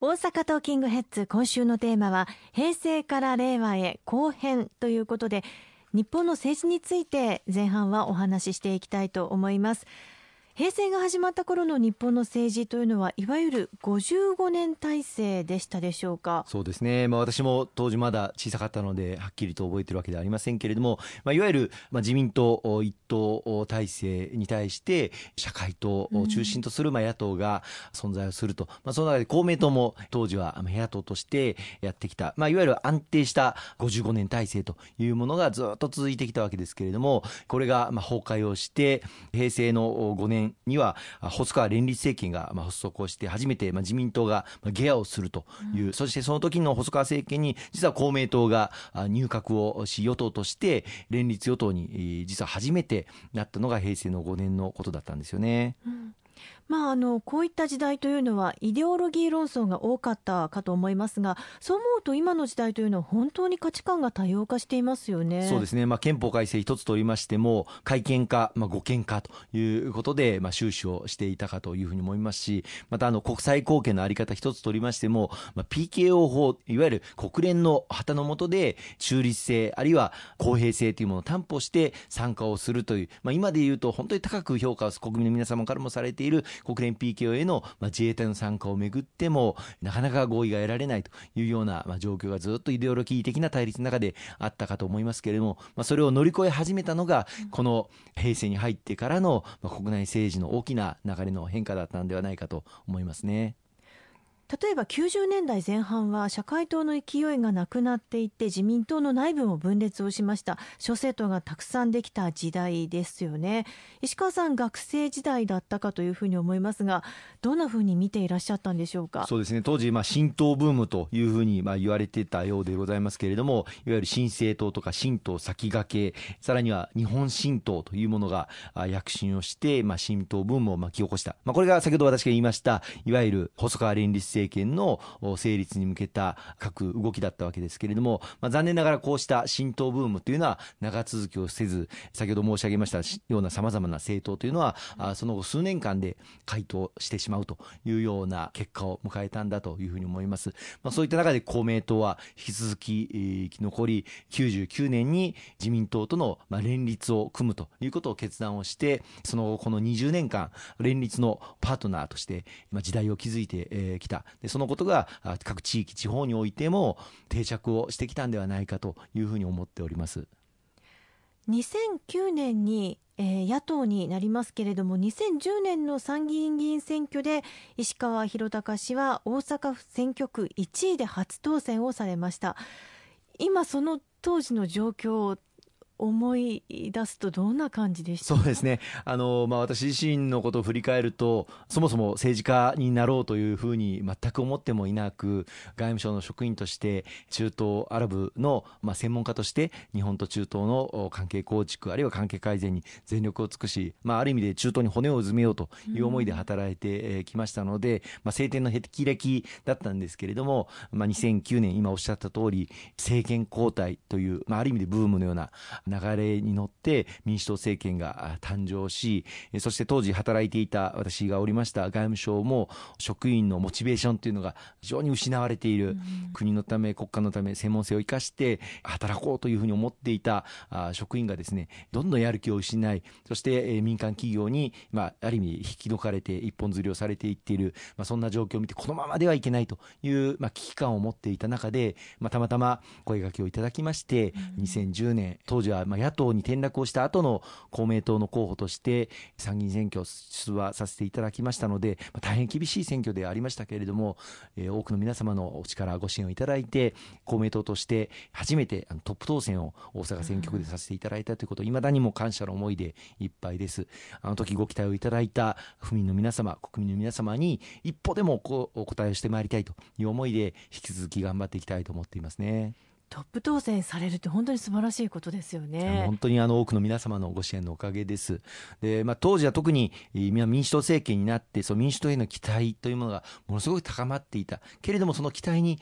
大阪トーキングヘッズ今週のテーマは平成から令和へ後編ということで日本の政治について前半はお話ししていきたいと思います。平成が始まった頃の日本の政治というのはいわゆる55年体制でしたでしょうか？そうですね、まあ、私も当時まだ小さかったのではっきりと覚えてるわけではありませんけれども、まあ、いわゆる、まあ、自民党一党体制に対して社会党を中心とするまあ野党が存在をすると、まあ、その中で公明党も当時は野党としてやってきた、まあ、いわゆる安定した55年体制というものがずっと続いてきたわけですけれどもこれがまあ崩壊をして平成の5年には細川連立政権が発足をして初めて自民党が下野をするという、うん、そしてその時の細川政権に実は公明党が入閣をし与党として連立与党に実は初めてなったのが平成の5年のことだったんですよね。うんまあ、あのこういった時代というのはイデオロギー論争が多かったかと思いますがそう思うと今の時代というのは本当に価値観が多様化していますよね。そうですね、まあ、憲法改正一つとりましても改憲化、まあ、護憲化ということで、まあ、終始をしていたかというふうに思いますしまたあの国際貢献の在り方一つとりましても、まあ、PKO 法いわゆる国連の旗の下で中立性あるいは公平性というものを担保して参加をするという、まあ、今でいうと本当に高く評価を国民の皆様からもされている国連 PKO への、まあ、自衛隊の参加をめぐってもなかなか合意が得られないというような、まあ、状況がずっとイデオロギー的な対立の中であったかと思いますけれども、まあ、それを乗り越え始めたのがこの平成に入ってからの、まあ、国内政治の大きな流れの変化だったんではないかと思いますね。例えば90年代前半は社会党の勢いがなくなっていって自民党の内部も分裂をしました。諸政党がたくさんできた時代ですよね。石川さん学生時代だったかというふうに思いますがどんなふうに見ていらっしゃったんでしょうか？そうですね。当時まあ新党ブームというふうにまあ言われてたようでございますけれどもいわゆる新政党とか新党先駆けさらには日本新党というものが躍進をしてまあ新党ブームを巻き起こした。まあこれが先ほど私が言いましたいわゆる細川連立政権の成立に向けた各動きだったわけですけれども、まあ、残念ながらこうした浸透ブームというのは長続きをせず、先ほど申し上げましたようなさまざまな政党というのは、あその後数年間で回答してしまうというような結果を迎えたんだというふうに思います。まあ、そういった中で公明党は引き続き生き残り、99年に自民党との連立を組むということを決断をして、その後この20年間、連立のパートナーとして時代を築いてきた。でそのことが各地域、地方においても定着をしてきたんではないかというふうに思っております。2009年にえ、野党になりますけれども2010年の参議院議員選挙で石川博隆氏は大阪府選挙区1位で初当選をされました今その当時の状況思い出すとどんな感じでしたそうですね。あの、まあ、私自身のことを振り返るとそもそも政治家になろうというふうに全く思ってもいなく外務省の職員として中東アラブの、まあ、専門家として日本と中東の関係構築あるいは関係改善に全力を尽くし、まあ、ある意味で中東に骨をうずめようという思いで働いてきましたので、まあ、政権の霹靂だったんですけれども、まあ、2009年今おっしゃった通り政権交代という、まあ、ある意味でブームのような流れに乗って民主党政権が誕生しそして当時働いていた私がおりました外務省も職員のモチベーションというのが非常に失われている、国のため国家のため専門性を生かして働こうというふうに思っていた職員がですねどんどんやる気を失いそして民間企業に、まあ、ある意味引き抜かれて一本釣りをされていっている、まあ、そんな状況を見てこのままではいけないという、まあ、危機感を持っていた中で、まあ、たまたま声がけをいただきまして、2010年当時はまあ野党に転落をした後の公明党の候補として参議院選挙出馬させていただきましたので、まあ、大変厳しい選挙でありましたけれども、えー、多くの皆様のお力ご支援をいただいて公明党として初めてトップ当選を大阪選挙区でさせていただいたということいまだにも感謝の思いでいっぱいですあの時ご期待をいただいた府民の皆様国民の皆様に一歩でもこうお答えをしてまいりたいという思いで引き続き頑張っていきたいと思っていますね。トップ当選されるって本当に素晴らしいことですよね。本当にあの多くの皆様のご支援のおかげです。で、まあ、当時は特に民主党政権になって、その民主党への期待というものがものすごく高まっていた。けれどもその期待に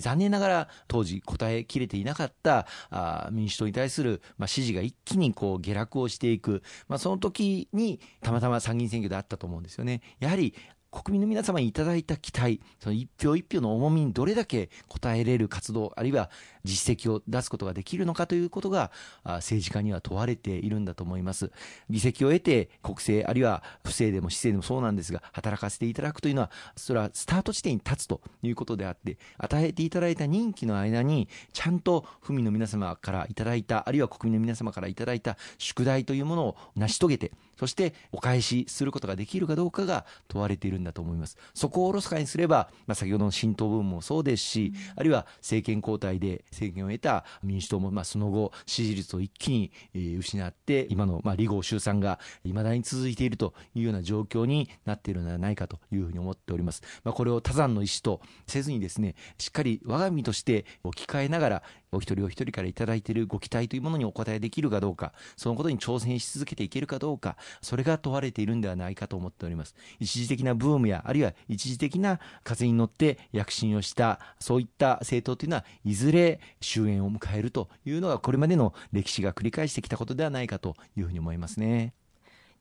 残念ながら当時答えきれていなかったあ民主党に対する、まあ、支持が一気にこう下落をしていく。まあ、その時にたまたま参議院選挙であったと思うんですよね。やはり国民の皆様にいただいた期待、その一票一票の重みにどれだけ応えれる活動、あるいは実績を出すことができるのかということが、政治家には問われているんだと思います。議席を得て、国政、あるいは不正でも市政でもそうなんですが、働かせていただくというのは、それはスタート地点に立つということであって、与えていただいた任期の間に、ちゃんと府民の皆様からいただいた、あるいは国民の皆様からいただいた宿題というものを成し遂げて、そしてお返しすることができるかどうかが問われているんだだと思います。そこをおろそかにすれば、まあ、先ほどの新党分もそうですし、うん、あるいは政権交代で政権を得た民主党も、まあ、その後、支持率を一気に、えー、失って、今の、まあ、離合集散が未だに続いているというような状況になっているのではないかというふうに思っております。まあ、これを多山の意思とせずにですね、しっかり我が身として置き換えながら、お一人お一人からいただいているご期待というものにお答えできるかどうか、そのことに挑戦し続けていけるかどうか、それが問われているんではないかと思っております。一時的なブームや、あるいは一時的な風に乗って躍進をした、そういった政党というのは、いずれ終焉を迎えるというのが、これまでの歴史が繰り返してきたことではないかというふうに思いますね。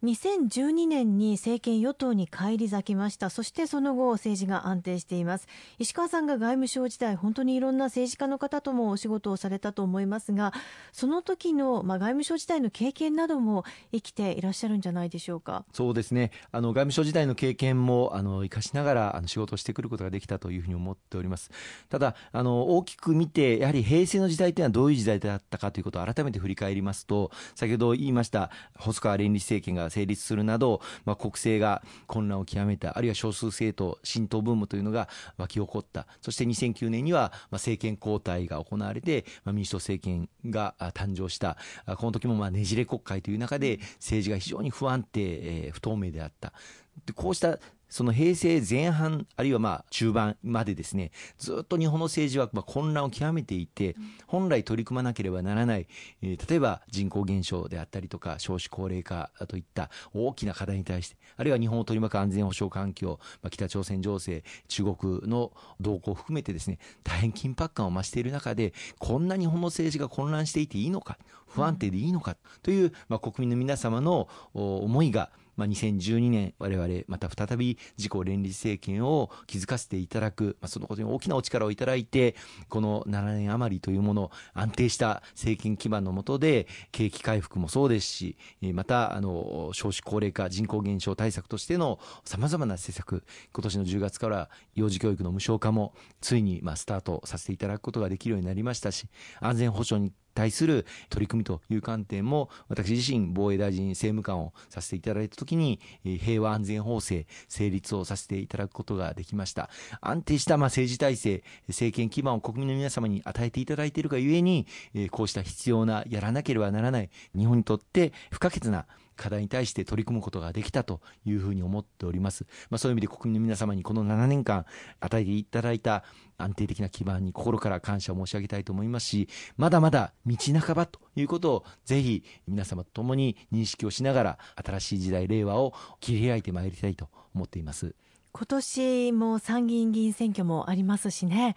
2012年に政権与党に返り咲きました。そしてその後政治が安定しています。石川さんが外務省時代本当にいろんな政治家の方ともお仕事をされたと思いますがその時の、まあ、外務省時代の経験なども生きていらっしゃるんじゃないでしょうか？そうですね。あの外務省時代の経験もあの生かしながらあの仕事をしてくることができたというふうに思っております。ただあの大きく見てやはり平成の時代というのはどういう時代だったかということを改めて振り返りますと先ほど言いました細川連立政権が成立するなど、まあ、国政が混乱を極めた、あるいは少数政党、新党ブームというのが沸き起こった。そして2009年には、まあ、政権交代が行われて、まあ、民主党政権が誕生した。この時もまあねじれ国会という中で政治が非常に不安定、えー、不透明であった。でこうしたその平成前半、あるいはまあ中盤までですね、ずっと日本の政治はまあ混乱を極めていて、本来取り組まなければならない、えー、例えば人口減少であったりとか、少子高齢化といった大きな課題に対して、あるいは日本を取り巻く安全保障環境、まあ、北朝鮮情勢、中国の動向を含めてですね、大変緊迫感を増している中で、こんな日本の政治が混乱していていいのか、不安定でいいのかという、まあ、国民の皆様の思いが、まあ、2012年、我々また再び自公連立政権を築かせていただく、まあ、そのことに大きなお力をいただいて、この7年余りというもの、安定した政権基盤の下で、景気回復もそうですし、また、あの、少子高齢化、人口減少対策としての様々な施策、今年の10月から幼児教育の無償化も、ついに、まあ、スタートさせていただくことができるようになりましたし、安全保障に対する取り組みという観点も、私自身防衛大臣政務官をさせていただいたときに、平和安全法制成立をさせていただくことができました。安定したまあ政治体制、政権基盤を国民の皆様に与えていただいているがゆえに、こうした必要な、やらなければならない、日本にとって不可欠な課題に対して取り組むことができたというふうに思っております。まあ、そういう意味で国民の皆様にこの7年間与えていただいた安定的な基盤に心から感謝を申し上げたいと思いますし、まだまだ道半ばということをぜひ皆様と共に認識をしながら新しい時代令和を切り開いてまいりたいと思っています。今年も参議院議員選挙もありますしね。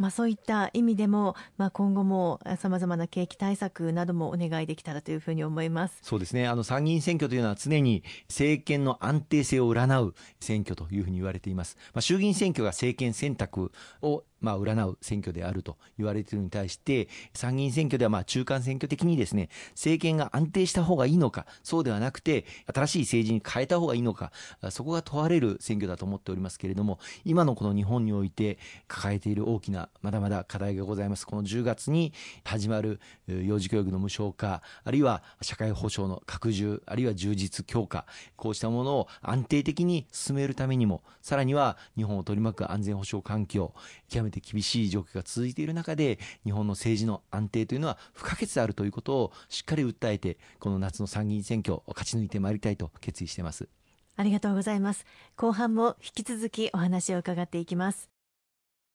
まあ、そういった意味でも、まあ、今後もさまざまな景気対策などもお願いできたらというふうに思います。そうですね。あの参議院選挙というのは常に政権の安定性を占う選挙というふうに言われています、まあ、衆議院選挙が政権選択をまあ、占う選挙であると言われているのに対して、参議院選挙ではまあ中間選挙的にですね、政権が安定した方がいいのか、そうではなくて、新しい政治に変えた方がいいのか、そこが問われる選挙だと思っておりますけれども、今のこの日本において抱えている大きな、まだまだ課題がございます。この10月に始まる幼児教育の無償化、あるいは社会保障の拡充、あるいは充実強化、こうしたものを安定的に進めるためにも、さらには日本を取り巻く安全保障環境、極めめて厳しい状況が続いている中で日本の政治の安定というのは不可欠であるということをしっかり訴えてこの夏の参議院選挙を勝ち抜いてまいりたいと決意しています。ありがとうございます。後半も引き続きお話を伺っていきます。